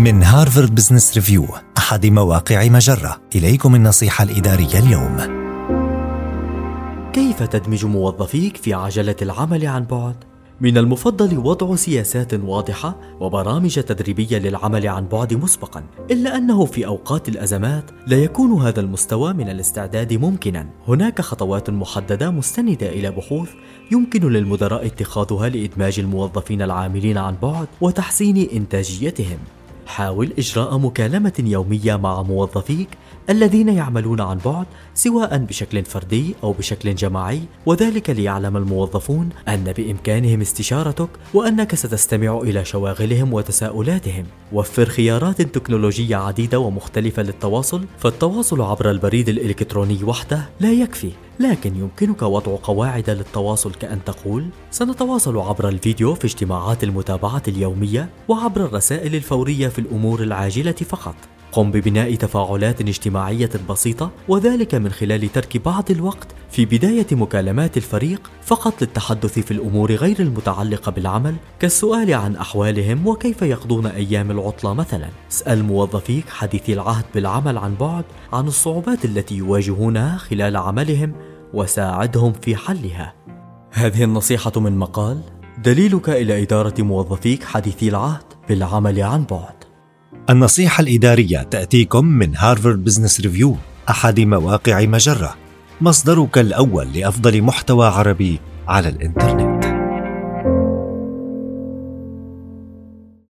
من هارفارد بزنس ريفيو أحد مواقع مجرة إليكم النصيحة الإدارية اليوم كيف تدمج موظفيك في عجلة العمل عن بعد؟ من المفضل وضع سياسات واضحة وبرامج تدريبية للعمل عن بعد مسبقا، إلا أنه في أوقات الأزمات لا يكون هذا المستوى من الاستعداد ممكنا. هناك خطوات محددة مستندة إلى بحوث يمكن للمدراء اتخاذها لإدماج الموظفين العاملين عن بعد وتحسين إنتاجيتهم. حاول إجراء مكالمة يومية مع موظفيك الذين يعملون عن بعد سواء بشكل فردي أو بشكل جماعي وذلك ليعلم الموظفون أن بإمكانهم استشارتك وأنك ستستمع إلى شواغلهم وتساؤلاتهم. وفر خيارات تكنولوجية عديدة ومختلفة للتواصل فالتواصل عبر البريد الإلكتروني وحده لا يكفي. لكن يمكنك وضع قواعد للتواصل كأن تقول سنتواصل عبر الفيديو في اجتماعات المتابعة اليومية وعبر الرسائل الفورية في الأمور العاجلة فقط. قم ببناء تفاعلات اجتماعية بسيطة وذلك من خلال ترك بعض الوقت في بداية مكالمات الفريق فقط للتحدث في الأمور غير المتعلقة بالعمل كالسؤال عن أحوالهم وكيف يقضون أيام العطلة مثلا. اسأل موظفيك حديثي العهد بالعمل عن بعد عن الصعوبات التي يواجهونها خلال عملهم وساعدهم في حلها. هذه النصيحة من مقال دليلك إلى إدارة موظفيك حديثي العهد بالعمل عن بعد. النصيحة الإدارية تأتيكم من هارفارد بزنس ريفيو أحد مواقع مجرة. مصدرك الأول لأفضل محتوى عربي على الإنترنت.